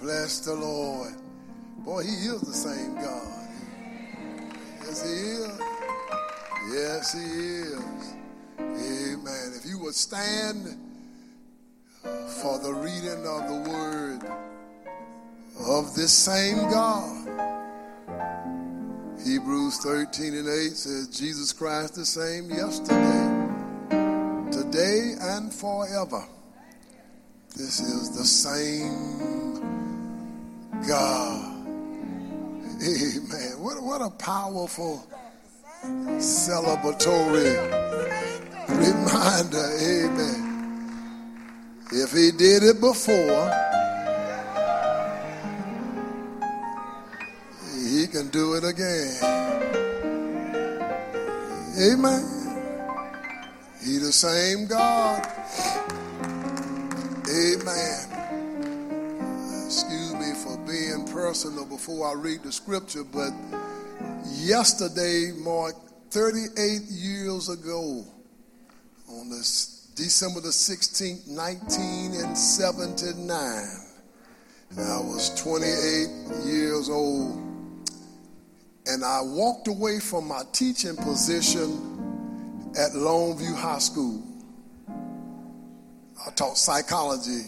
Bless the Lord. Boy, he is the same God. Yes, he is. Yes, he is. Amen. If you would stand uh, for the reading of the word of this same God. Hebrews 13 and 8 says, Jesus Christ the same yesterday, today, and forever. This is the same God. Amen. What, what a powerful celebratory reminder. Amen. If he did it before, he can do it again. Amen. He the same God. Amen. Excuse for being personal before I read the scripture, but yesterday marked 38 years ago on this December the 16th, 1979. I was 28 years old. And I walked away from my teaching position at Longview High School. I taught psychology,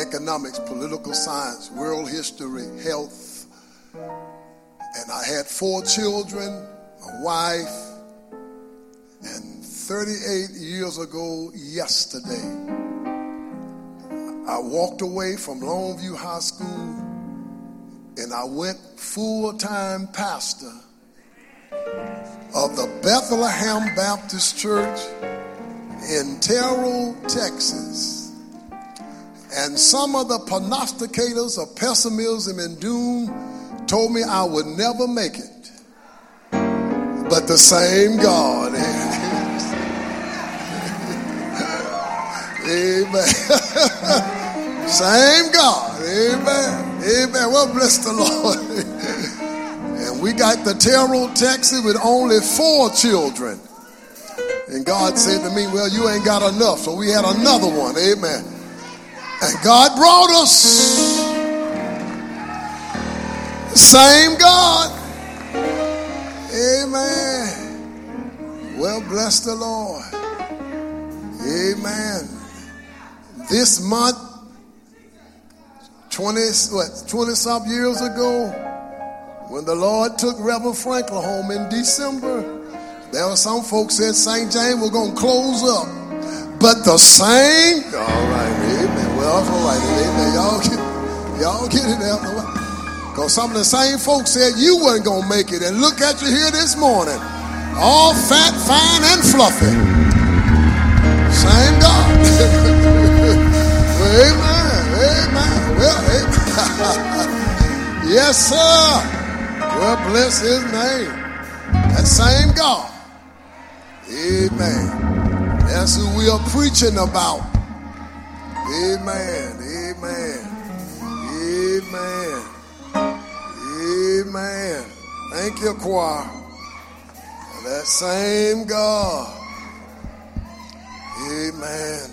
economics, political science, world history, health. And I had four children, a wife, and 38 years ago yesterday, I walked away from Longview High School and I went full time pastor of the Bethlehem Baptist Church in Terrell, Texas. And some of the prognosticators of pessimism and doom told me I would never make it. But the same God. Amen. Same God. Amen. Amen. Well, bless the Lord. and we got the Terrell, Texas with only four children. And God said to me, Well, you ain't got enough. So we had another one. Amen. And God brought us. Same God. Amen. Well, bless the Lord. Amen this month, 20, what, 20 some years ago, when the Lord took Reverend Franklin home in December, there were some folks said St. James was going to close up. But the same, all right, amen. Well, all right, amen. Y'all get, y'all get it out the way. Because some of the same folks said you wasn't going to make it. And look at you here this morning. All fat, fine, and fluffy. Same God. Amen. Amen. Well, amen. yes, sir. Well, bless his name. That same God. Amen. That's who we are preaching about. Amen. Amen. Amen. Amen. Thank you, choir. That same God. Amen.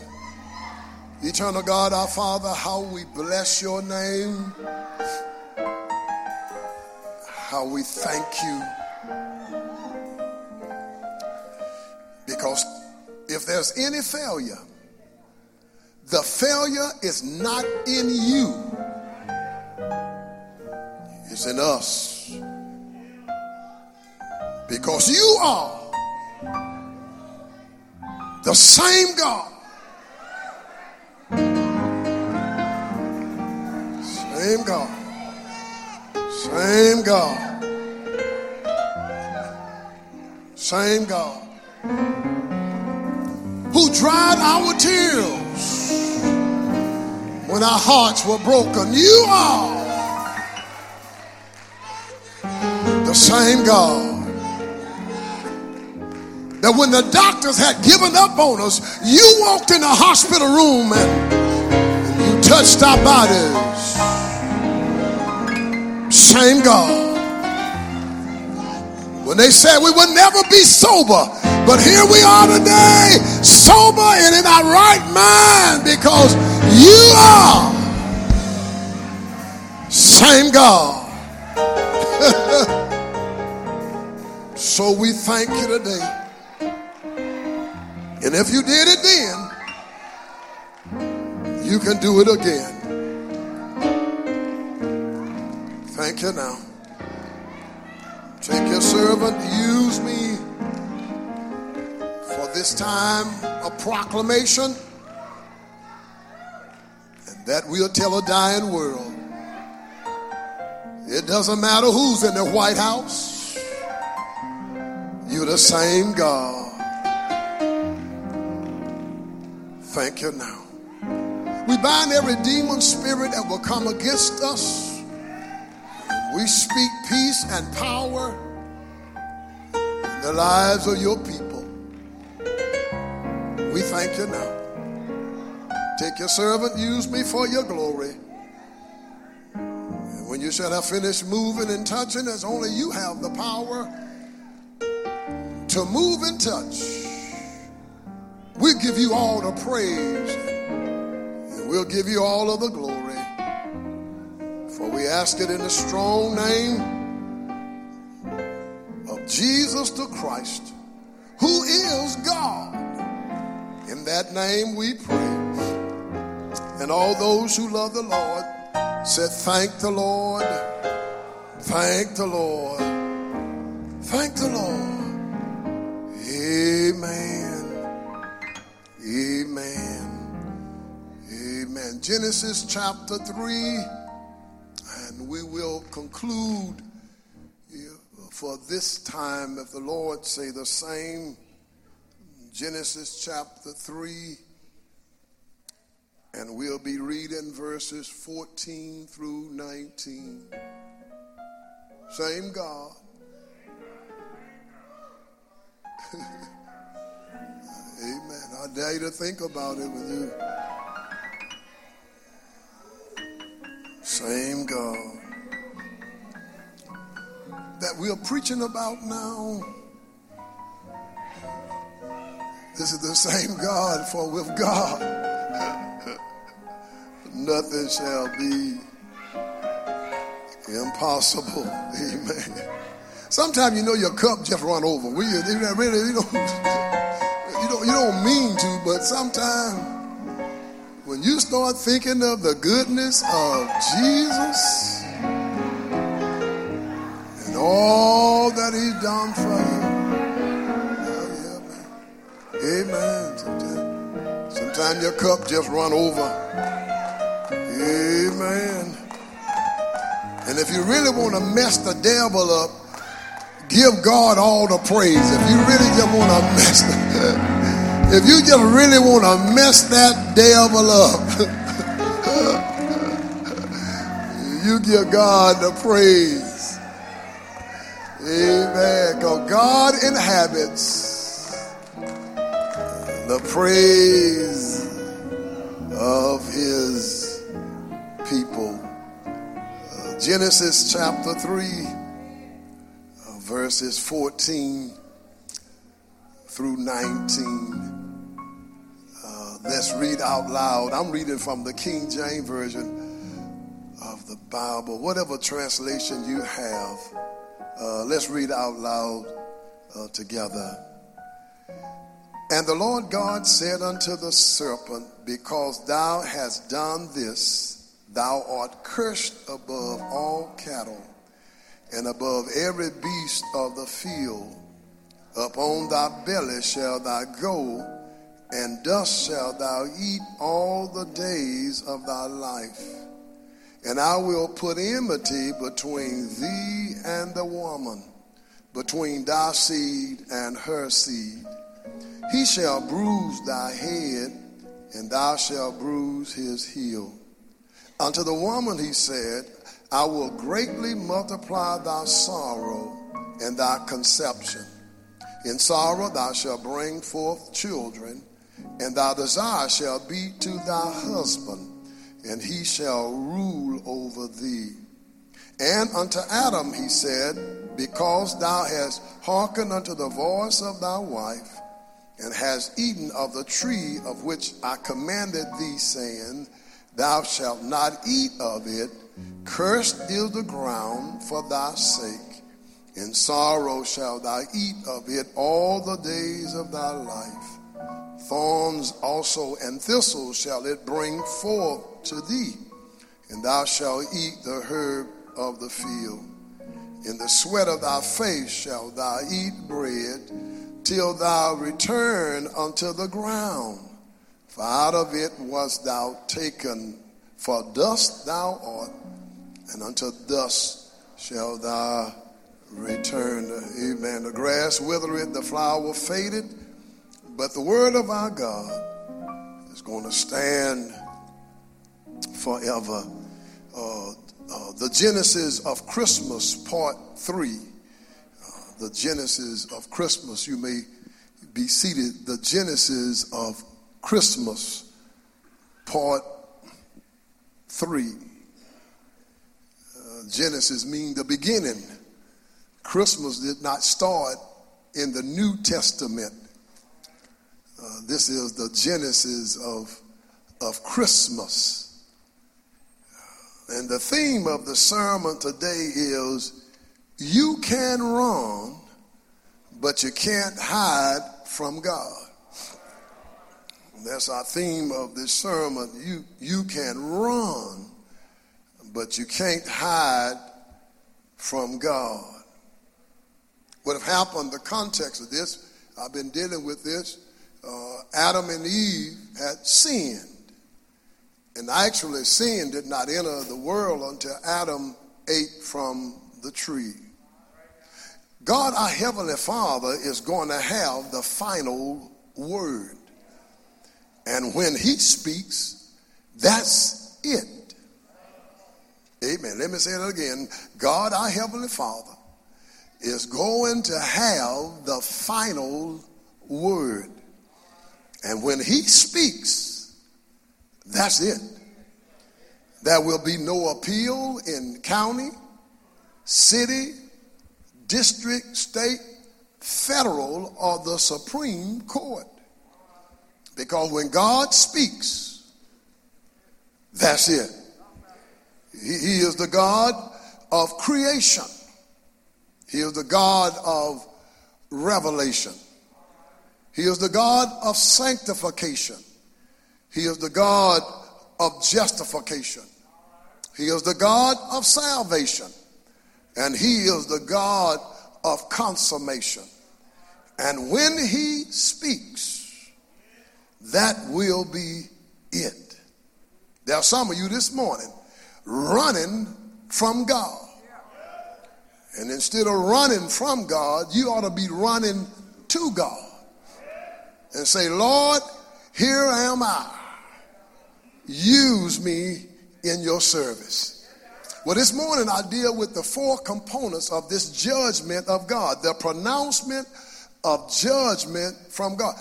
Eternal God, our Father, how we bless your name. How we thank you. Because if there's any failure, the failure is not in you, it's in us. Because you are the same God Same God. Same God. Same God. Who dried our tears when our hearts were broken. You are the same God. That when the doctors had given up on us, you walked in the hospital room and, you touched our bodies same God. When they said we would never be sober, but here we are today, sober and in our right mind because you are same God. so we thank you today. And if you did it then, you can do it again. Thank you now. Take your servant, use me this time a proclamation, and that we'll tell a dying world. It doesn't matter who's in the White House, you're the same God. Thank you now. We bind every demon spirit that will come against us we speak peace and power in the lives of your people. We thank you now. Take your servant, use me for your glory. And when you shall have finished moving and touching, as only you have the power to move and touch, we'll give you all the praise and we'll give you all of the glory. For we ask it in the strong name of Jesus the Christ, that name we pray. And all those who love the Lord said, Thank the Lord, thank the Lord, thank the Lord. Amen. Amen. Amen. Genesis chapter 3 And we will conclude for this time, if the Lord say the same. Genesis chapter 3, and we'll be reading verses 14 through 19. Same God. Amen. I dare you to think about it with you. Same God that we are preaching about now. This is the same God, for with God, nothing shall be impossible. Amen. Sometimes you know your cup just run over. We really you don't you don't you don't mean to, but sometimes when you start thinking of the goodness of Jesus and all that he's done for you. Amen. Sometimes, sometimes your cup just run over. Amen. And if you really want to mess the devil up, give God all the praise. If you really just want to mess the, if you just really want to mess that devil up, you give God the praise. Amen. Because God inhabits the praise of his people. Uh, Genesis chapter 3, uh, verses 14 through 19. Uh, let's read out loud. I'm reading from the King James Version of the Bible, whatever translation you have. Let's read out loud together. And the Lord God said unto the serpent, Because thou hast done this, thou art cursed above all cattle and above every beast of the field. Upon thy belly shall thou go, and dust shalt thou eat all the days of thy life and I will put enmity between thee and the woman, between thy seed and her seed. He shall bruise thy head, and thou shalt bruise his heel. Unto the woman he said, I will greatly multiply thy sorrow and thy conception. In sorrow thou shalt bring forth children, and thy desire shall be to thy husband and he shall rule over thee. And unto Adam he said, Because thou hast hearkened unto the voice of thy wife, and has eaten of the tree of which I commanded thee, saying, thou shalt not eat of it. Cursed is the ground for thy sake. In sorrow shalt thou eat of it all the days of thy life. Thorns also and thistles shall it bring forth to thee, and thou shalt eat the herb of the field. In the sweat of thy face shalt thou eat bread, till thou return unto the ground. For out of it wast thou taken, for dust thou art, and unto dust shall thou return. Amen. The grass withereth, the flower faded, but the word of our God is going to stand forever. Uh, uh, the Genesis of Christmas, part three. The Genesis of Christmas, you may be seated. The Genesis of Christmas, part three. Uh, Genesis means the beginning. Christmas did not start in the New Testament. Uh, this is the Genesis of, of Christmas. And the theme of the sermon today is you can run, but you can't hide from God. That's our theme of this sermon. You, you can run, but you can't hide from God. What have happened, the context of this, I've been dealing with this. Uh, Adam and Eve had sinned. And actually, sin did not enter the world until Adam ate from the tree. God, our Heavenly Father, is going to have the final word. And when He speaks, that's it. Amen. Let me say that again. God, our Heavenly Father, is going to have the final word. And when He speaks, that's it. There will be no appeal in county, city, district, state, federal, or the Supreme Court. Because when God speaks, that's it. He, is the God of creation, He is the God of revelation, He is the God of sanctification. He is the God of justification. He is the God of salvation. And He is the God of consummation. And when He speaks, that will be it. There are some of you this morning running from God. And instead of running from God, you ought to be running to God and say, Lord, here am I. Use me in your service. Well, this morning I deal with the four components of this judgment of God, the pronouncement of judgment from God.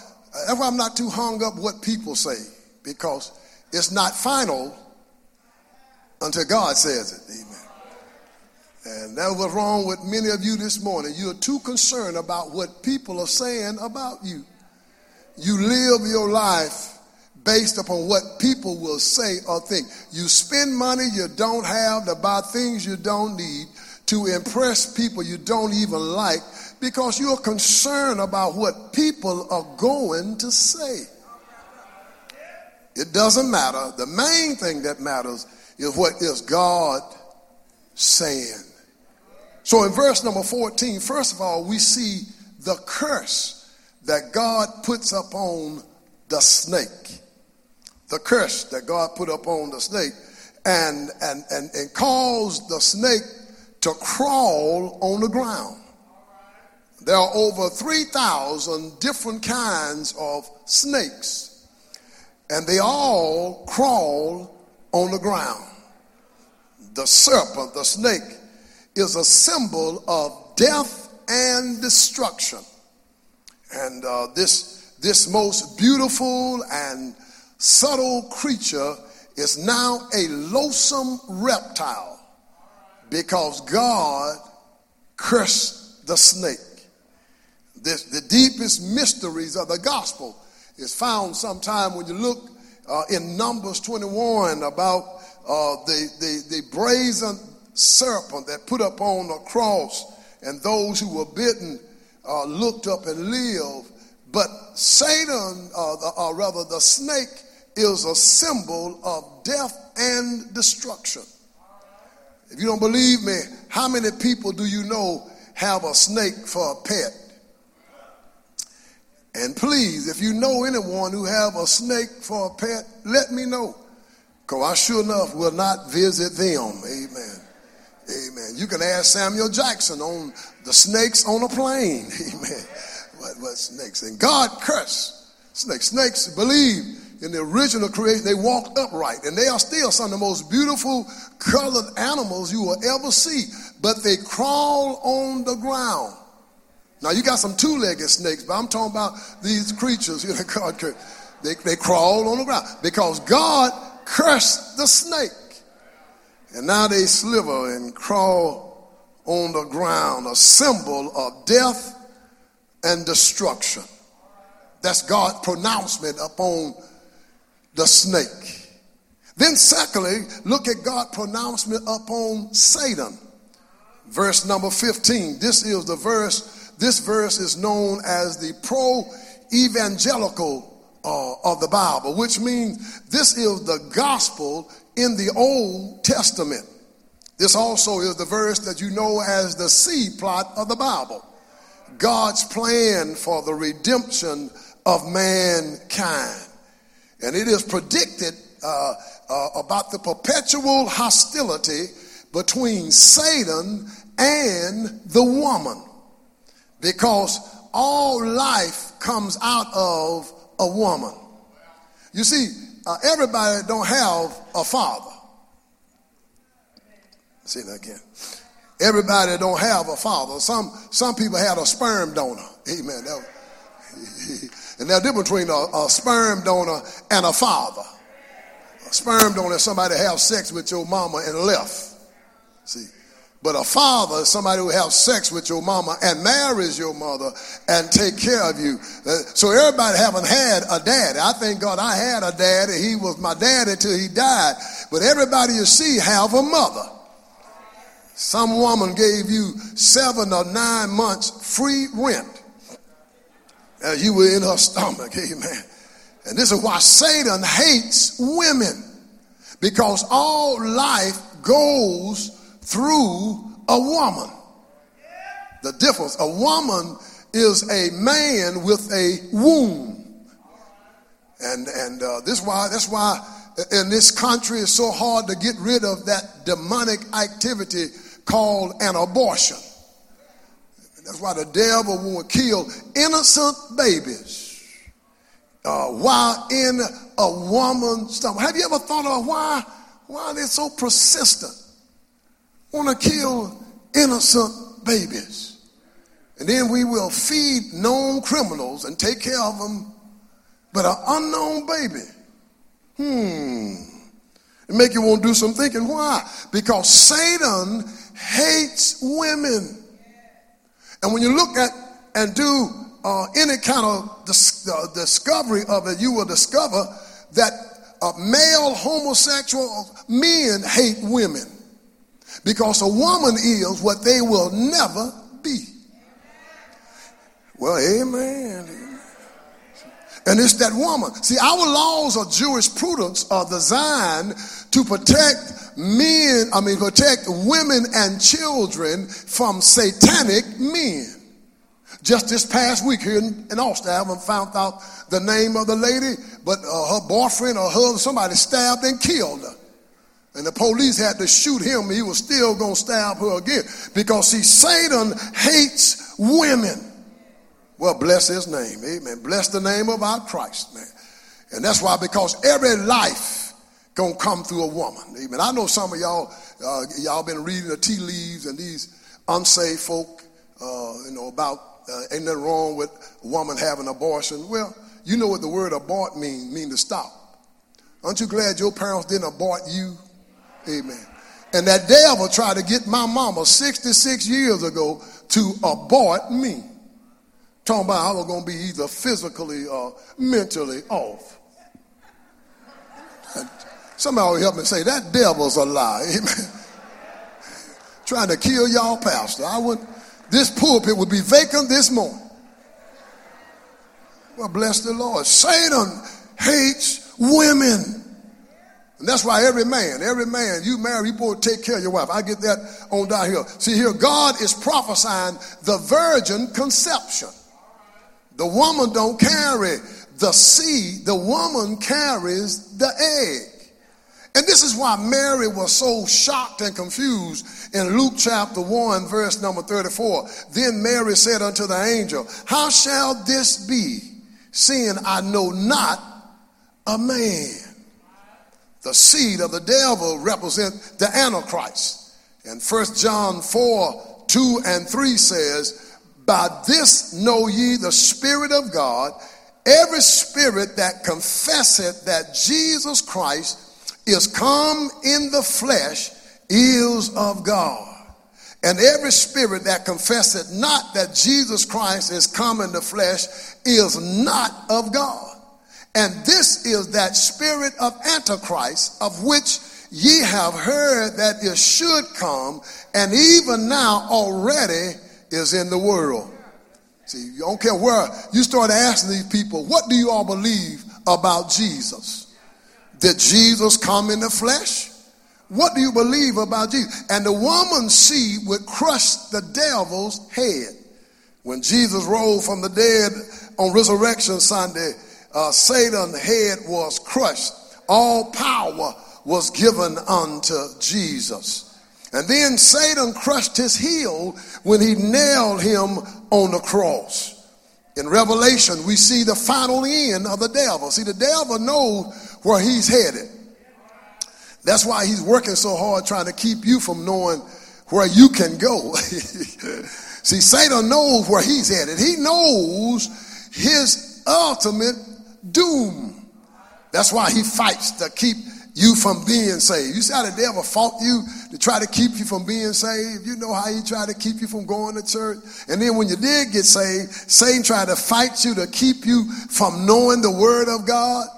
That's why I'm not too hung up what people say, because it's not final until God says it. Amen. And that was wrong with many of you this morning. You're too concerned about what people are saying about you. You live your life based upon what people will say or think. You spend money you don't have to buy things you don't need to impress people you don't even like because you're concerned about what people are going to say. It doesn't matter. The main thing that matters is what is God saying. So in verse number 14, first of all, we see the curse that God puts upon the snake the curse that God put upon the snake and, and, and, and caused the snake to crawl on the ground. There are over 3,000 different kinds of snakes, and they all crawl on the ground. The serpent, the snake, is a symbol of death and destruction. And uh, this, this most beautiful and subtle creature is now a loathsome reptile because God cursed the snake. This, the deepest mysteries of the gospel is found sometime when you look uh, in Numbers 21 about uh, the, the, the brazen serpent that put up on the cross, and those who were bitten uh, looked up and lived. But Satan, uh, or rather the snake, is a symbol of death and destruction. If you don't believe me, how many people do you know have a snake for a pet? And please, if you know anyone who have a snake for a pet, let me know. Because I sure enough will not visit them. Amen. Amen. You can ask Samuel Jackson on the snakes on a plane. Amen. What, what snakes? And God cursed snakes. Snakes believe in the original creation. They walk upright, and they are still some of the most beautiful colored animals you will ever see. But they crawl on the ground. Now you got some two-legged snakes, but I'm talking about these creatures. You know, God, they, they crawl on the ground because God cursed the snake. And now they sliver and crawl on the ground, a symbol of death and destruction. That's God's pronouncement upon the snake. Then, secondly, look at God's pronouncement upon Satan. Verse number 15. This is the verse, this verse is known as the pro evangelical uh, of the Bible, which means this is the gospel in the Old Testament. This also is the verse that you know as the seed plot of the Bible God's plan for the redemption of mankind. And it is predicted uh, uh, about the perpetual hostility between Satan and the woman because all life comes out of a woman. You see, uh, everybody don't have a father. Say that again. Everybody don't have a father. Some some people had a sperm donor. Amen. That, and a difference between a, a, sperm donor and a father. A sperm donor is somebody who have sex with your mama and left. See. But a father is somebody who has sex with your mama and marries your mother and take care of you. Uh, so everybody haven't had a daddy. I thank God I had a daddy. He was my daddy till he died. But everybody you see have a mother. Some woman gave you seven or nine months free rent. As you were in her stomach. Amen. And this is why Satan hates women. Because all life goes through a woman. The difference a woman is a man with a womb. And, and uh, this why, that's why in this country it's so hard to get rid of that demonic activity called an abortion. That's why the devil will kill innocent babies uh, while in a woman's stomach. Have you ever thought of why, why they're so persistent? want to kill innocent babies. And then we will feed known criminals and take care of them, but an unknown baby, hmm, it make you want to do some thinking. Why? Because Satan hates women. And when you look at and do uh, any kind of dis- uh, discovery of it, you will discover that uh, male homosexual men hate women. Because a woman is what they will never be. Well, amen. And it's that woman. See, our laws of jurisprudence are designed to protect men, I mean, protect women and children from satanic men. Just this past week here in, in Austin, I haven't found out the name of the lady, but uh, her boyfriend or her, somebody stabbed and killed her. And the police had to shoot him. He was still going to stab her again because, see, Satan hates women. Well, bless his name. Amen. Bless the name of our Christ, man. And that's why, because every life gonna come through a woman. Amen. I know some of y'all, uh, y'all been reading the tea leaves and these unsaved folk, uh, you know, about uh, ain't nothing wrong with a woman having abortion. Well, you know what the word abort mean, mean to stop. Aren't you glad your parents didn't abort you? Amen. And that devil tried to get my mama 66 years ago to abort me. Talking about how was going to be either physically or mentally off. Somebody help me say that devil's a lie. Amen. Trying to kill y'all pastor. I would this pulpit would be vacant this morning. Well, bless the Lord. Satan hates women. And that's why every man, every man, you marry, you boy, take care of your wife. I get that on down here. See here, God is prophesying the virgin conception. The woman don't carry the seed, the woman carries the egg. And this is why Mary was so shocked and confused in Luke chapter 1, verse number 34. Then Mary said unto the angel, How shall this be, seeing I know not a man? The seed of the devil represent the Antichrist. And 1 John 4, 2 and 3 says, By this know ye the Spirit of God, every spirit that confesseth that Jesus Christ is come in the flesh is of God. And every spirit that confesseth not that Jesus Christ is come in the flesh is not of God. And this is that spirit of Antichrist, of which ye have heard that it should come, and even now already is in the world. See, you don't care where you start asking these people, what do you all believe about Jesus? Did Jesus come in the flesh? What do you believe about Jesus? And the woman's seed would crush the devil's head. When Jesus rose from the dead on Resurrection Sunday, uh, Satan's head was crushed. All power was given unto Jesus. And then Satan crushed his heel when he nailed him on the cross. In Revelation, we see the final end of the devil. See, the devil knows where he's headed. That's why he's working so hard trying to keep you from knowing where you can go. See, Satan knows where he's headed. He knows his ultimate doom. That's why he fights to keep you from being saved. You see how the devil fought you to try to keep you from being saved? You know how he tried to keep you from going to church? And then when you did get saved, Satan tried to fight you to keep you from knowing the word of God.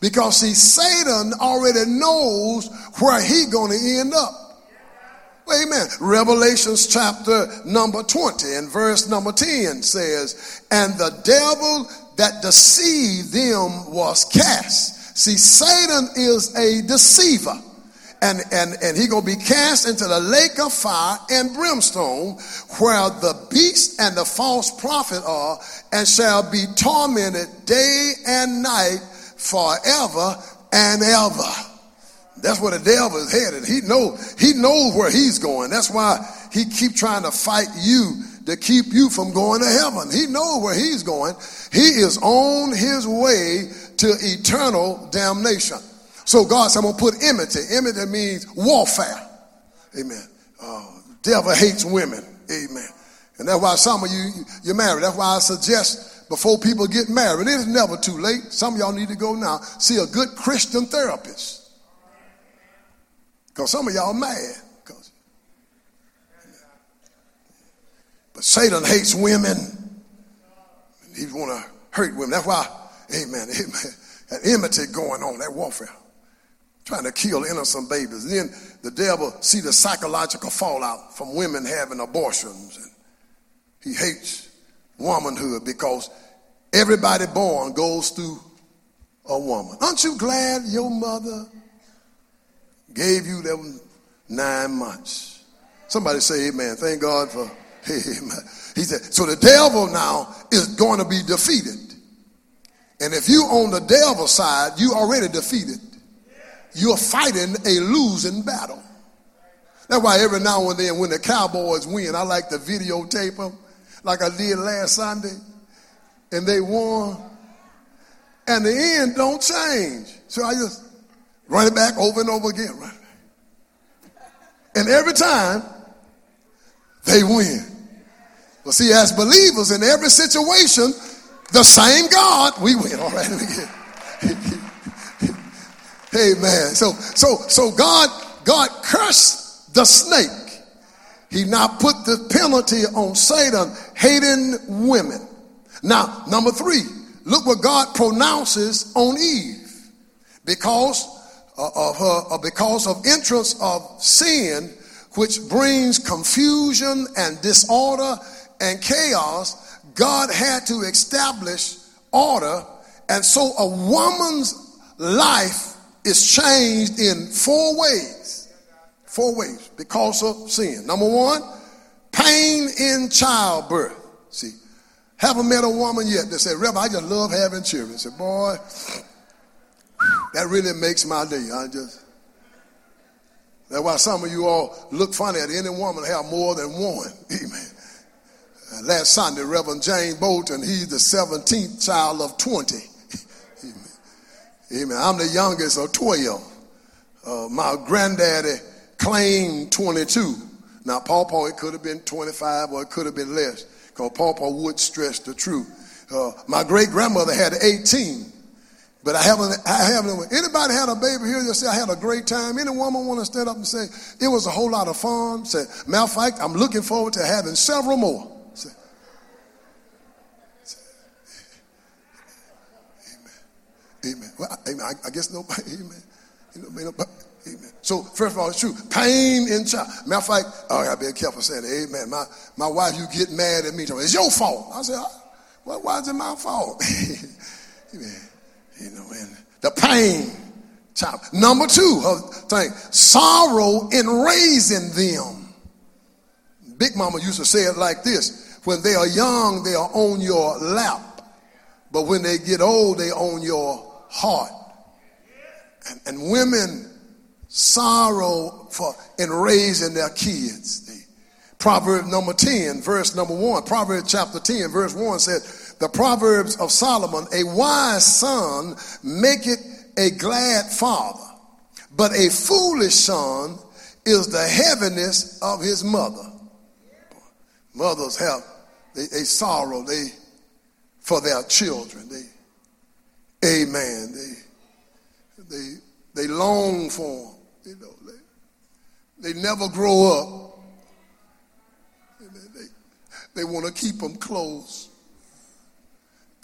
Because see, Satan already knows where he gonna end up. Amen. Revelations chapter number 20 and verse number 10 says, And the devil that deceived them was cast. See, Satan is a deceiver. And, and, and he gonna be cast into the lake of fire and brimstone where the beast and the false prophet are and shall be tormented day and night forever and ever. That's where the devil is headed. He know he knows where he's going. That's why he keep trying to fight you to keep you from going to heaven. He knows where he's going. He is on his way to eternal damnation. So God said, I'm gonna put enmity. Enmity means warfare. Amen. Uh, devil hates women. Amen. And that's why some of you you're married. That's why I suggest before people get married. It is never too late. Some of y'all need to go now see a good Christian therapist. Because some of y'all mad. But Satan hates women. He want to hurt women. That's why, amen, amen. That enmity going on, that warfare. Trying to kill innocent babies. And then the devil see the psychological fallout from women having abortions. And he hates womanhood because everybody born goes through a woman. Aren't you glad your mother gave you them nine months? Somebody say amen. Thank God for He said, so the devil now is going to be defeated. And if you on the devil side, you already defeated. You're fighting a losing battle. That's why every now and then when the Cowboys win, I like to videotape them like I did last Sunday, and they won. And the end don't change. So I just run it back over and over again. Right? And every time they win. Well, see, as believers in every situation, the same God, we win. All right, Amen. So, so, so God, God cursed the snake he now put the penalty on Satan hating women. Now, number three, look what God pronounces on Eve. Because uh, of her, uh, because of entrance of sin, which brings confusion and disorder and chaos, God had to establish order. And so a woman's life is changed in four ways. Four ways because of sin. Number one, pain in childbirth. See, haven't met a woman yet that said, Reverend, I just love having children. I said, boy, that really makes my day. I just that's why some of you all look funny at any woman have more than one. Amen. Last Sunday, Reverend James Bolton, he's the 17th child of 20. Amen. Amen. I'm the youngest of 12. Uh, my granddaddy claimed 22. Now, Pawpaw, it could have been 25 or it could have been less because Pawpaw would stress the truth. Uh, my great grandmother had 18. But I haven't, I haven't, anybody had a baby here that say, I had a great time? Any woman want to stand up and say, it was a whole lot of fun? Say, matter of fact, I'm looking forward to having several more. Say, amen. Amen. Well, amen. I, I guess nobody, amen. You know, nobody, amen. So, first of all, it's true. Pain in child. Matter of fact, oh, I gotta be careful saying. Amen. My, my wife, you get mad at me. It's your fault. I said, well, why is it my fault? amen. You know, and the pain. Child. Number two of thing, sorrow in raising them. Big Mama used to say it like this: When they are young, they are on your lap, but when they get old, they on your heart. And, and women sorrow for in raising their kids. Proverb number 10, verse number 1. Proverbs chapter 10, verse 1 said, the Proverbs of Solomon, a wise son maketh a glad father, but a foolish son is the heaviness of his mother. Mothers have they, they sorrow they for their children. They, amen. They they they long for them. You know, they, they never grow up. They, they, they want to keep them close.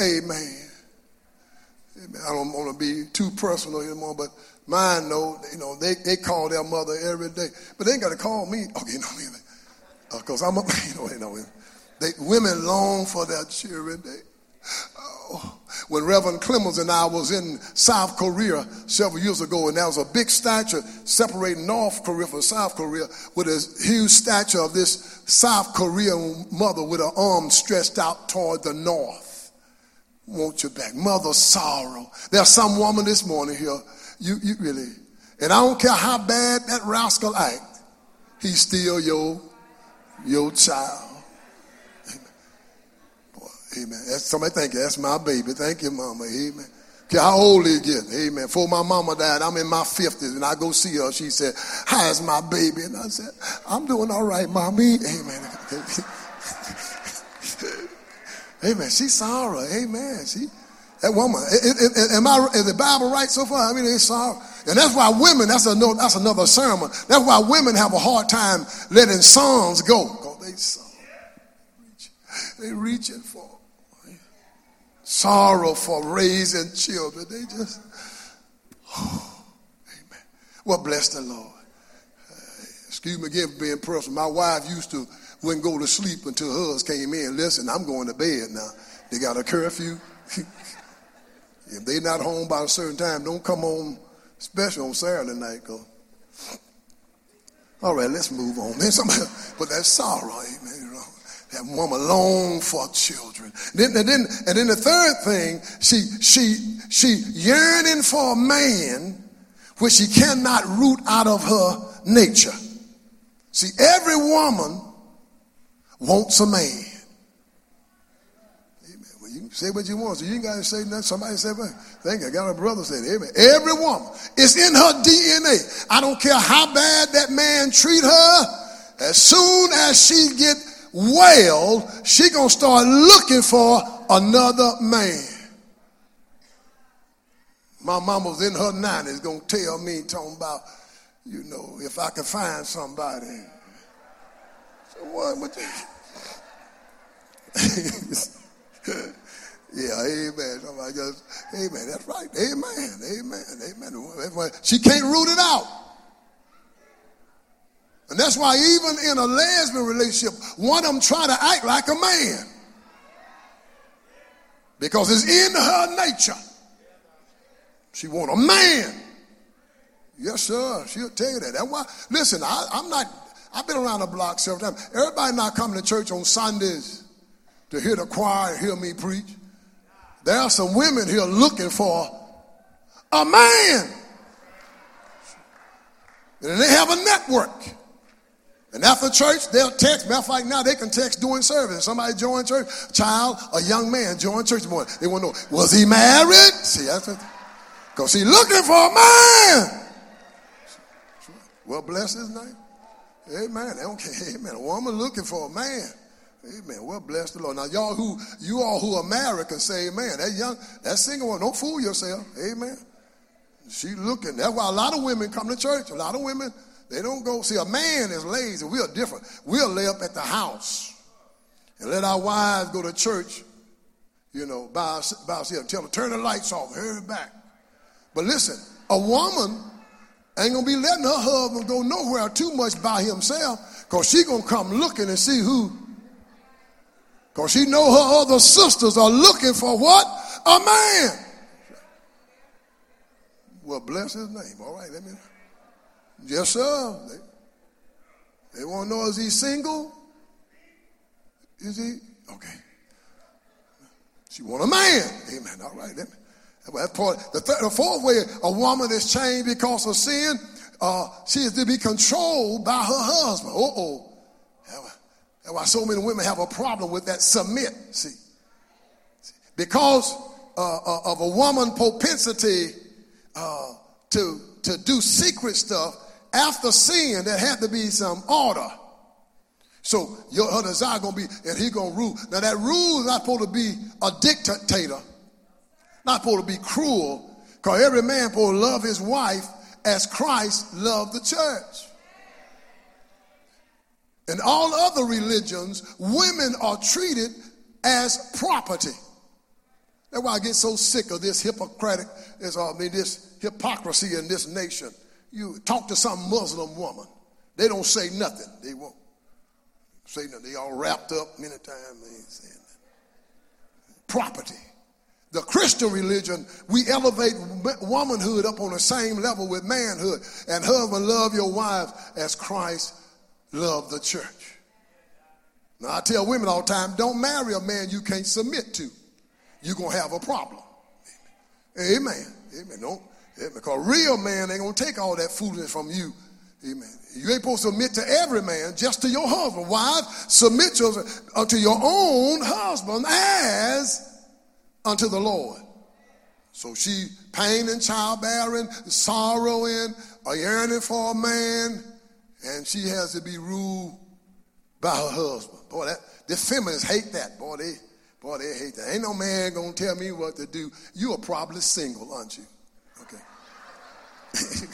Amen. Amen. I don't want to be too personal anymore, but mine know, you know, they, they call their mother every day. But they ain't got to call me. Okay, you know, because uh, I'm a, you know, you know, they, women long for their children. They, oh, when Reverend Clemens and I was in South Korea several years ago, and there was a big statue separating North Korea from South Korea with a huge statue of this South Korean mother with her arm stretched out toward the north want you back. Mother sorrow. There's some woman this morning here. You, you really, and I don't care how bad that rascal act, he's still your, your child. Amen. Boy, amen. That's, somebody thank you. That's my baby. Thank you, mama. Amen. Okay, how old he get? Amen. Before my mama died, I'm in my 50s, and I go see her. She said, How's my baby? And I said, I'm doing all right, mommy. Amen. Amen. She's sorry. Amen. She, that woman. Am I, is the Bible right so far? I mean, it's sorry. And that's why women, that's, a, that's another sermon. That's why women have a hard time letting sons go. Because they son. They reaching for sorrow for raising children. They just, oh, amen. Well, bless the Lord. Excuse me again for being personal. My wife used to wouldn't go to sleep until hers came in. Listen, I'm going to bed now. They got a curfew. if they're not home by a certain time, don't come home, especially on Saturday night. Go. All right, let's move on. Man, somebody, but that's sorrow, amen. You know, that woman long for children. Then, and then, and then the third thing, she, she, she yearning for a man which she cannot root out of her nature. See, every woman wants a man. Amen. Well, you can say what you want, so you ain't got to say nothing. Somebody said, well, thank you. I got a brother said, Amen. Every woman, it's in her DNA. I don't care how bad that man treat her. As soon as she get well, she gonna start looking for another man. My mama was in her 90s gonna tell me, talking about, you know, if I could find somebody what? what Yeah, amen. Somebody just, amen. That's right. Amen. Amen. Amen. She can't root it out. And that's why even in a lesbian relationship, one of them try to act like a man. Because it's in her nature. She want a man. Yes, sir. She'll tell you that. That's why, listen, I, I'm not, I've been around the block several times. Everybody not coming to church on Sundays to hear the choir and hear me preach. There are some women here looking for a man. And they have a network. And after church, they'll text. Matter of fact, now they can text during service. Somebody join church, child, a young man join church morning. They want to know, was he married? See, that's what, because he's looking for a man. Well, bless his name. Amen. They don't care. Amen. A woman looking for a man. Amen. Well, bless the Lord. Now, y'all who, you all who are married can say amen. That young, that single one, don't fool yourself. Amen. She looking. That's why a lot of women come to church. A lot of women, they don't go. See, a man is lazy. We're different. We'll lay up at the house and let our wives go to church, you know, by, by ourselves. Tell them, turn the lights off, hurry back. But listen, a woman ain't gonna be letting her husband go nowhere too much by himself because she gonna come looking and see who because she know her other sisters are looking for what? A man. Well bless his name. All right let me yes sir. They, they want to know is he single? Is he okay. She want a man. Amen. All right let me. The, third, the fourth way a woman is chained because of sin, uh, she is to be controlled by her husband. Uh oh. That's why so many women have a problem with that submit. See, because uh, uh, of a woman propensity uh, to to do secret stuff after sin, there had to be some order. So your her desire gonna be, and he gonna rule. Now that rule is not supposed to be a dictator. Not supposed to be cruel, because every man supposed to love his wife as Christ loved the church. In all other religions, women are treated as property. That's why I get so sick of this Hippocratic, this, uh, I mean, this hypocrisy in this nation. You talk to some Muslim woman, they don't say nothing. They won't say nothing. They all wrapped up many times. They ain't saying nothing. Property. The Christian religion, we elevate womanhood up on the same level with manhood. And husband, love your wife as Christ loved the church. Now, I tell women all the time don't marry a man you can't submit to. You're going to have a problem. Amen. Amen. Don't, amen. Because real man ain't going to take all that foolishness from you. Amen. You ain't supposed to submit to every man, just to your husband. Wives, submit yourself unto uh, your own husband as unto the Lord. So she pain and childbearing, sorrowing, a yearning for a man, and she has to be ruled by her husband. Boy, that the feminists hate that. Boy, they boy, they hate that. Ain't no man gonna tell me what to do. You are probably single, aren't you? Okay.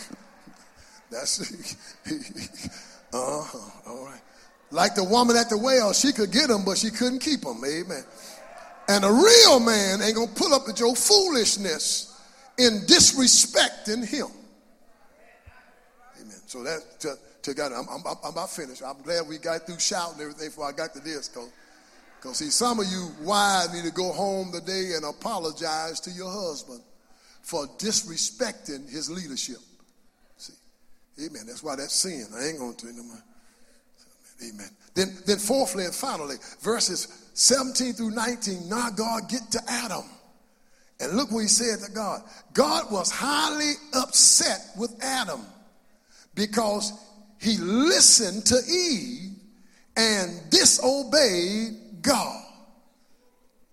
That's uh-huh. All right. Like the woman at the well, she could get him, but she couldn't keep him. Amen. And a real man ain't gonna pull up at your foolishness in disrespecting him. Amen. So that to, to God, I'm, I'm, I'm about finished. I'm glad we got through shouting everything before I got to this, cause, cause see, some of you wives need to go home today and apologize to your husband for disrespecting his leadership. See, amen. That's why that's sin. I ain't gonna tell no more. Amen. Then, then fourthly and finally, verses 17 through 19, now God get to Adam. And look what he said to God. God was highly upset with Adam because he listened to Eve and disobeyed God.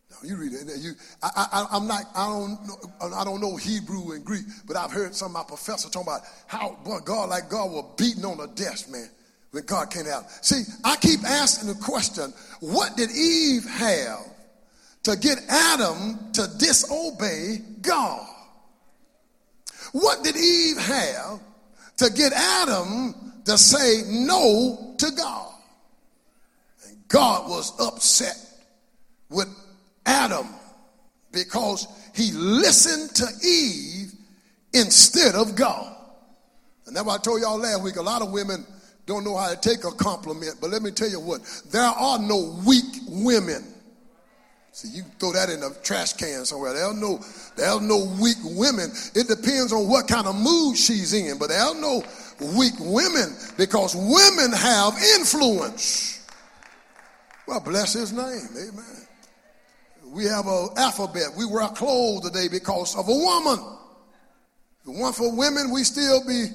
Now you read it. You, I, I, am not. I don't. Know, I don't know Hebrew and Greek, but I've heard some of my professors talking about how boy, God, like God, was beating on the desk, man when God came out. See, I keep asking the question what did Eve have to get Adam to disobey God? What did Eve have to get Adam to say no to God? And God was upset with Adam because he listened to Eve instead of God. And that's why I told y'all last week a lot of women don't know how to take a compliment, but let me tell you what there are no weak women. See, you throw that in a trash can somewhere. There's no, there's no weak women. It depends on what kind of mood she's in, but there's no weak women because women have influence. Well, bless his name. Amen. We have an alphabet. We wear clothes today because of a woman. If it weren't for women, we still be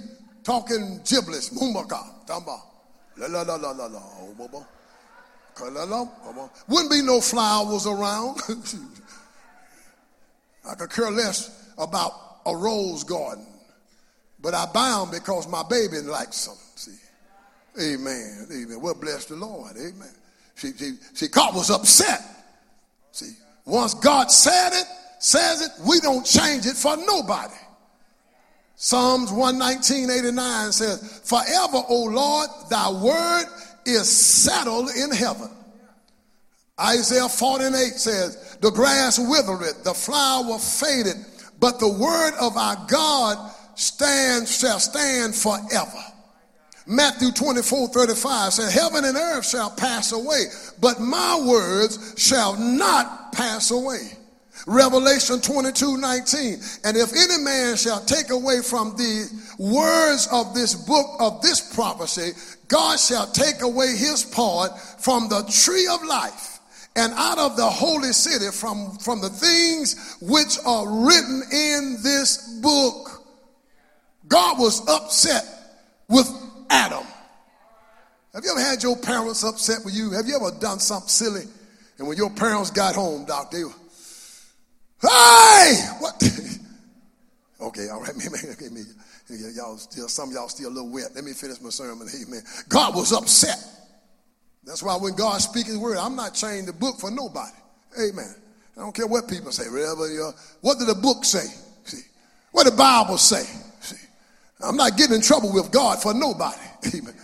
talking giblets, mumbaka, tamba, la la la la la la, oh, Wouldn't be no flowers around. I could care less about a rose garden, but I them because my baby likes them. See, Amen, Amen. Well, bless the Lord, Amen. She, she, she God was upset. See, once God said it, says it, we don't change it for nobody. Psalms 119, 89 says, Forever, O Lord, thy word is settled in heaven. Isaiah 48 says, The grass withereth, the flower faded, but the word of our God stands, shall stand forever. Matthew 24, 35 says, Heaven and earth shall pass away, but my words shall not pass away. Revelation 22 19. And if any man shall take away from the words of this book of this prophecy, God shall take away his part from the tree of life and out of the holy city from, from the things which are written in this book. God was upset with Adam. Have you ever had your parents upset with you? Have you ever done something silly? And when your parents got home, Doc, they were, Hey! What? okay, all right. Maybe, maybe, y'all still, some y'all still a little wet. Let me finish my sermon. Amen. God was upset. That's why when God speaks his word, I'm not changing the book for nobody. Amen. I don't care what people say. Whatever, uh, what did the book say? See, what the Bible say? See, I'm not getting in trouble with God for nobody. Amen.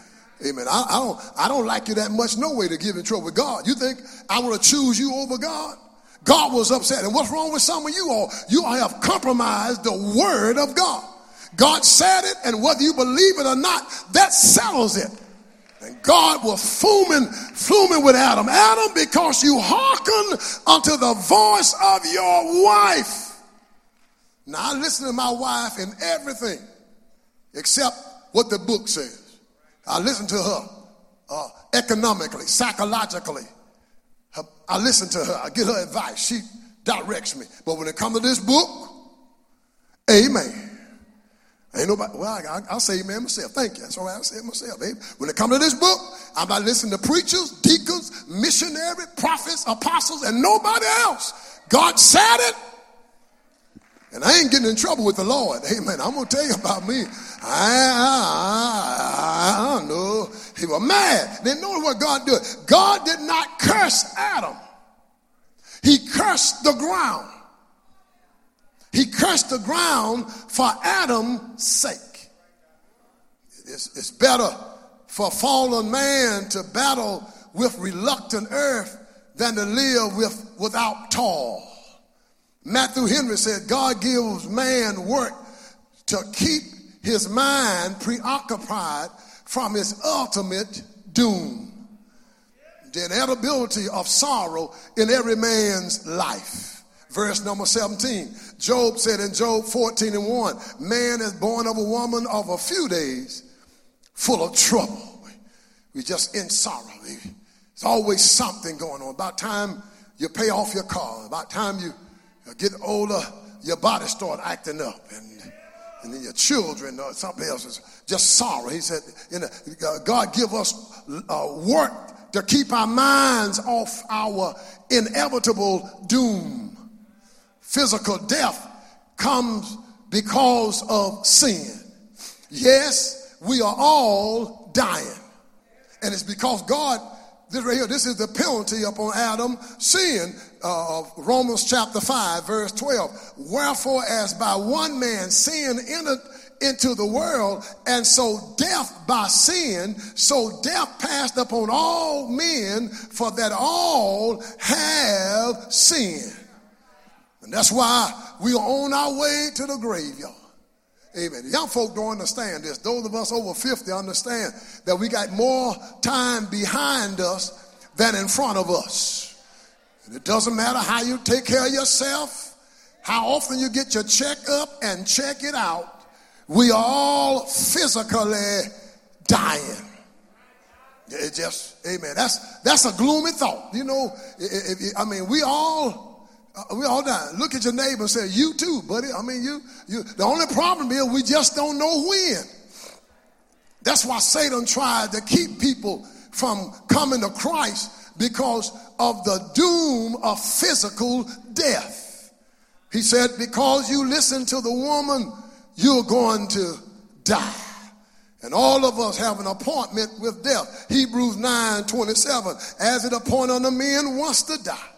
Amen. I, I don't. I don't like you that much. No way to get in trouble with God. You think I want to choose you over God? God was upset. And what's wrong with some of you all? You have compromised the word of God. God said it, and whether you believe it or not, that settles it. And God was fuming, fuming with Adam. Adam, because you hearken unto the voice of your wife. Now I listen to my wife in everything except what the book says. I listen to her uh, economically, psychologically, I listen to her. I get her advice. She directs me. But when it comes to this book, amen. Ain't nobody, well, I, will say amen myself. Thank you. That's all right. I'll say it myself. Amen. When it comes to this book, I'm not listening to preachers, deacons, missionaries, prophets, apostles, and nobody else. God said it. And I ain't getting in trouble with the Lord. Amen. I'm going to tell you about me. I, I, I, don't know. He was mad. Then notice what God did. God did not curse Adam. He cursed the ground. He cursed the ground for Adam's sake. It's, it's better for fallen man to battle with reluctant earth than to live with without toil. Matthew Henry said, God gives man work to keep his mind preoccupied from his ultimate doom. The inevitability of sorrow in every man's life. Verse number 17. Job said in Job 14 and 1, man is born of a woman of a few days, full of trouble. We just in sorrow. There's always something going on. About time you pay off your car, about time you get older, your body start acting up. And and then your children or something else is just sorrow. He said, you know, God give us uh, work to keep our minds off our inevitable doom. Physical death comes because of sin. Yes, we are all dying. And it's because God, this right here, this is the penalty upon Adam sin uh, Romans chapter 5, verse 12. Wherefore, as by one man sin entered into the world, and so death by sin, so death passed upon all men, for that all have sinned. And that's why we are on our way to the graveyard. Amen. Young folk don't understand this. Those of us over 50 understand that we got more time behind us than in front of us. And it doesn't matter how you take care of yourself, how often you get your checkup and check it out. We are all physically dying. It just, amen. That's that's a gloomy thought. You know, I mean, we all Uh, we all die. Look at your neighbor and say, "You too, buddy." I mean, you you. The only problem is we just don't know when. That's why Satan tried to keep people from coming to Christ because of the doom of physical death. He said, "Because you listen to the woman, you're going to die." And all of us have an appointment with death. Hebrews 9 27. As it appointed the men once to die.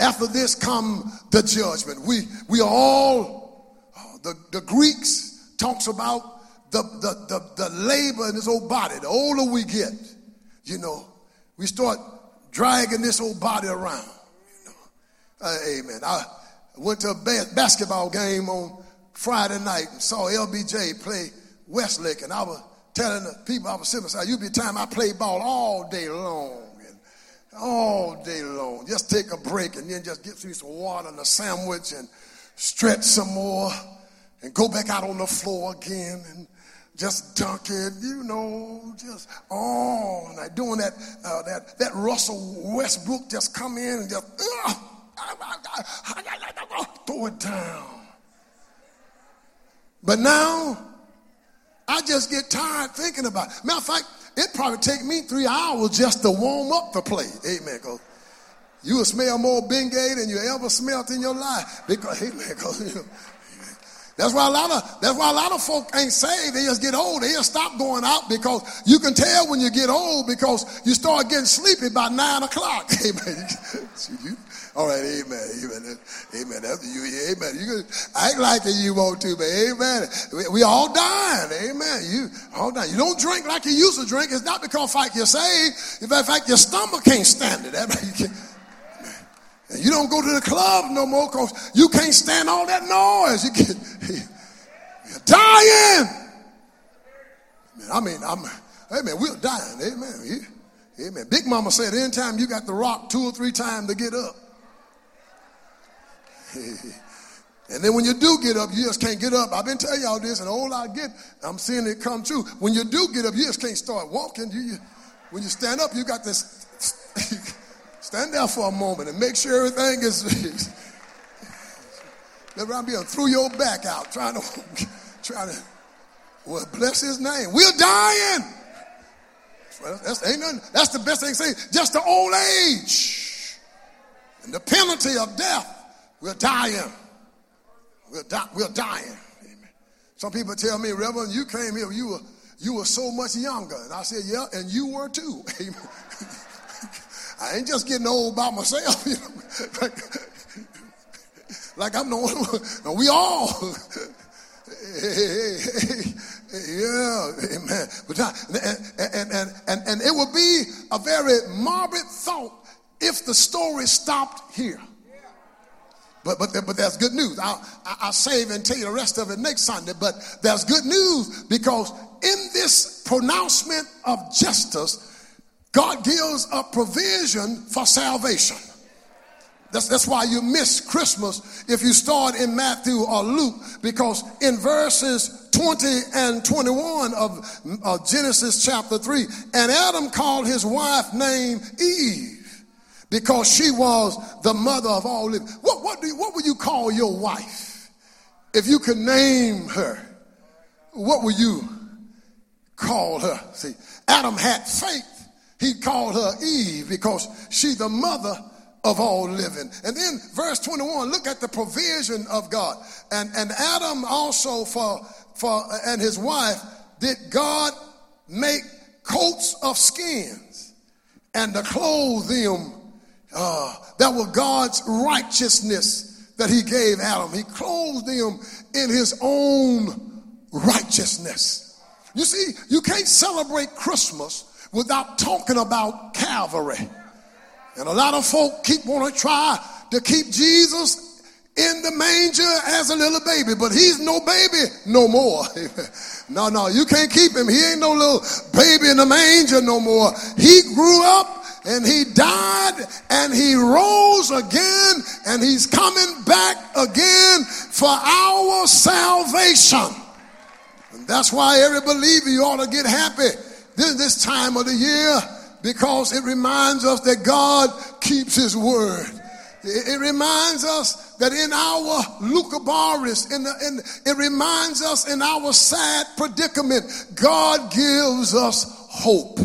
After this come the judgment. We, we are all, uh, the, the Greeks talks about the, the, the, the labor in this old body. The older we get, you know, we start dragging this old body around. You know. Uh, amen. I went to a basketball game on Friday night and saw LBJ play Westlake, and I was telling the people I was sitting beside, you be time I play ball all day long. All day long. Just take a break and then just get me some water and a sandwich and stretch some more and go back out on the floor again and just dunk it, you know, just all night doing that. Uh, that that Russell Westbrook just come in and just uh, throw it down. But now I just get tired thinking about it. Matter of fact, it probably take me three hours just to warm up the play. Amen. Cause you will smell more Bengay than you ever smelt in your life. Because, amen. Know, that's why a lot of that's why a lot of folk ain't saved. They just get old. They just stop going out because you can tell when you get old because you start getting sleepy by nine o'clock. Amen. All right, amen, amen, amen. That's you, amen. You can act like it you want to, but amen. We, we, all dying, amen. You all dying. You don't drink like you used to drink. It's not because fact you're saved. In fact, your stomach can't stand it. You, and you don't go to the club no more because you can't stand all that noise. You get you're dying. I mean, I'm, amen. We're dying, amen. Amen. Big Mama said, anytime you got to rock two or three times to get up. and then when you do get up, you just can't get up. I've been telling y'all this, and all I get, I'm seeing it come true. When you do get up, you just can't start walking. You, you, when you stand up, you got this. stand there for a moment and make sure everything is. Let around be threw your back out, trying to, trying to. Well, bless his name. We're dying. Well, That's, ain't nothing, that's the best thing to say. Just the old age and the penalty of death. We're dying. We're, di- we're dying. Amen. Some people tell me, Reverend, you came here, you were, you were so much younger. And I said, yeah, and you were too. Amen. I ain't just getting old by myself. You know? like, I'm the one. No, we all. hey, hey, hey, yeah, amen. But and, and, and, and, and it would be a very morbid thought if the story stopped here. But, but, but there's good news. I'll, I'll save and tell you the rest of it next Sunday. But there's good news because in this pronouncement of justice, God gives a provision for salvation. That's, that's why you miss Christmas if you start in Matthew or Luke, because in verses 20 and 21 of, of Genesis chapter 3, and Adam called his wife name Eve because she was the mother of all living. What, what, do you, what would you call your wife? If you could name her, what would you call her? See, Adam had faith. He called her Eve because she's the mother of all living. And then verse 21, look at the provision of God. And, and Adam also for, for, and his wife, did God make coats of skins and to clothe them uh, that was God's righteousness that he gave Adam. He clothed him in his own righteousness. You see, you can't celebrate Christmas without talking about Calvary. And a lot of folk keep wanting to try to keep Jesus in the manger as a little baby, but he's no baby no more. no, no, you can't keep him. He ain't no little baby in the manger no more. He grew up and he died and he rose again and he's coming back again for our salvation. And that's why every believer you ought to get happy this, this time of the year because it reminds us that God keeps his word. It, reminds us that in our lucubaris, in, the, in it reminds us in our sad predicament, God gives us hope.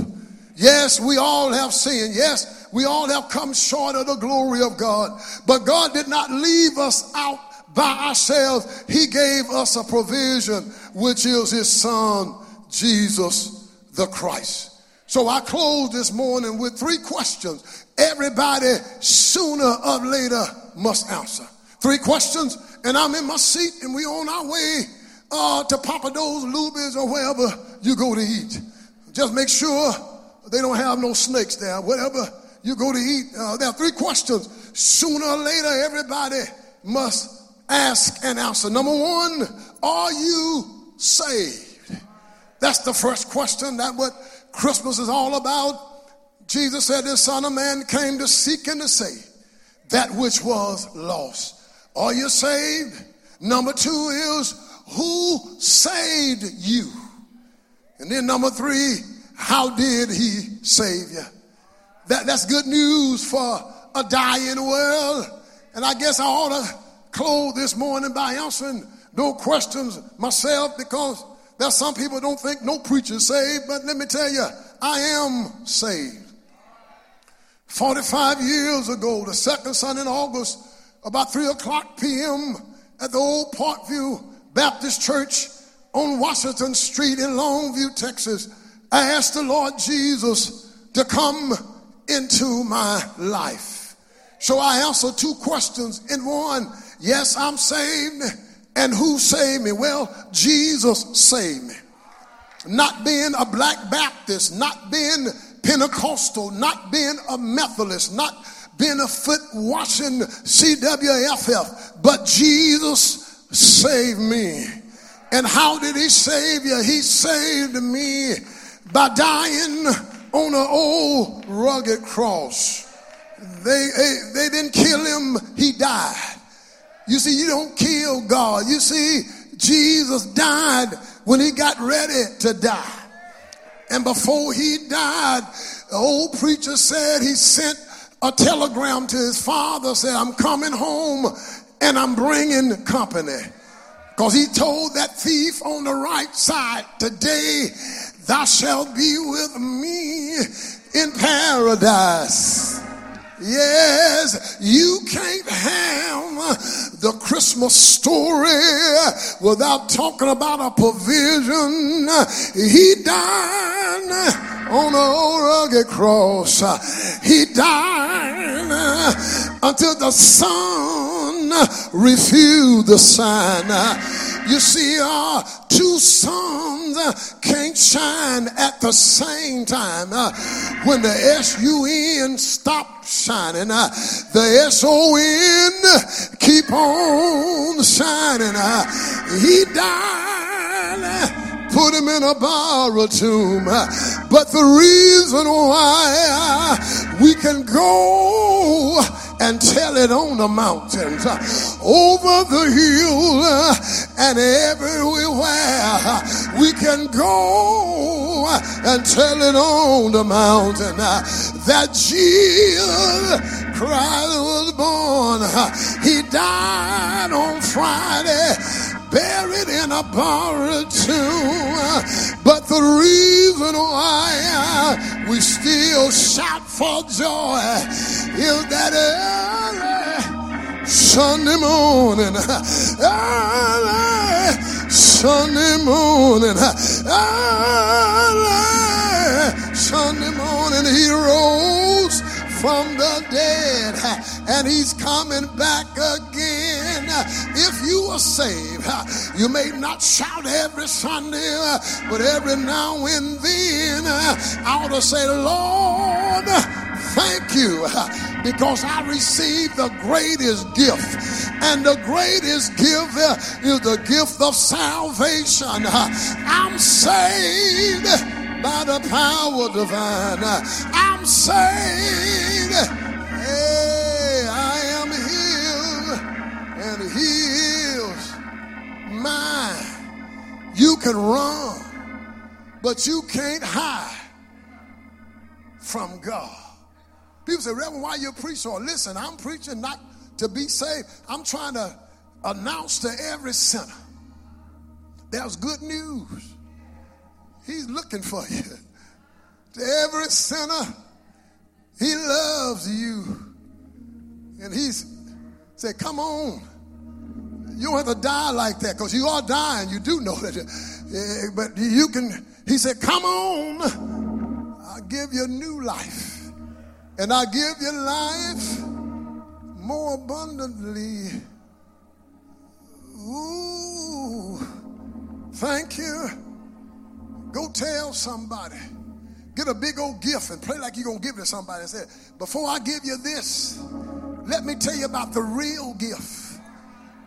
Yes, we all have sinned. Yes, we all have come short of the glory of God. But God did not leave us out by ourselves. He gave us a provision, which is his son, Jesus the Christ. So I close this morning with three questions. Everybody sooner or later must answer. Three questions, and I'm in my seat, and we're on our way uh, to Pappadeaux's, Luby's, or wherever you go to eat. Just make sure they don't have no snakes there. Whatever you go to eat, uh, there are three questions. Sooner or later, everybody must ask and answer. Number one, are you saved? That's the first question. That what Christmas is all about. Jesus said, "The Son of Man came to seek and to save that which was lost." Are you saved? Number two is who saved you? And then number three, how did he save you? That, that's good news for a dying world. And I guess I ought to close this morning by answering no questions myself because there's some people don't think no preacher saved, but let me tell you, I am saved. 45 years ago, the second Sunday in August, about 3 o'clock p.m. at the old Parkview Baptist Church on Washington Street in Longview, Texas, I asked the Lord Jesus to come into my life. So I answered two questions in one. Yes, I'm saved. And who saved me? Well, Jesus saved me. Not being a black Baptist, not being Pentecostal, not being a Methodist, not being a foot washing CWFF, but Jesus saved me. And how did he save you? He saved me by dying on an old rugged cross. They, they, they didn't kill him, he died. You see, you don't kill God. You see, Jesus died when he got ready to die. And before he died, the old preacher said he sent a telegram to his father, said, I'm coming home and I'm bringing company. Because he told that thief on the right side, Today thou shalt be with me in paradise. Yes, you can't have the Christmas story without talking about a provision. He died on a rugged cross. He died until the sun refused the sign. You see, uh, two suns can't shine at the same time. Uh, when the S-U-N stop shining, uh, the S-O-N keep on shining. Uh, he died, put him in a borrowed tomb. Uh, but the reason why uh, we can go and tell it on the mountains, over the hill, and everywhere. We can go and tell it on the mountain that Jesus Christ was born. He died on Friday buried in a borrowed tomb. But the reason why we still shout for joy is that early Sunday morning, early Sunday morning, early Sunday morning, he rose from the dead and he's coming back again. If you are saved, you may not shout every Sunday, but every now and then I ought to say, Lord, thank you because I received the greatest gift And the greatest gift is the gift of salvation. I'm saved by the power divine. I'm saved. Hey, I am healed, and he is mine. You can run, but you can't hide from God. People say, Reverend, why you preaching? Or listen, I'm preaching not to be saved. I'm trying to announce to every sinner there's good news. He's looking for you. To every sinner, he loves you. And he's said, Come on. You don't have to die like that because you are dying. You do know that. Uh, but you can, he said, Come on. I'll give you new life. And I give you life more abundantly. Ooh, thank you. Go tell somebody. Get a big old gift and pray like you're going to give it to somebody and say, Before I give you this, let me tell you about the real gift.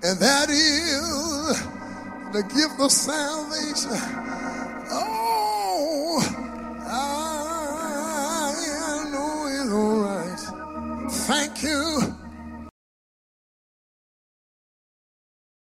And that is the gift of salvation. Oh, I know it's all right. Thank you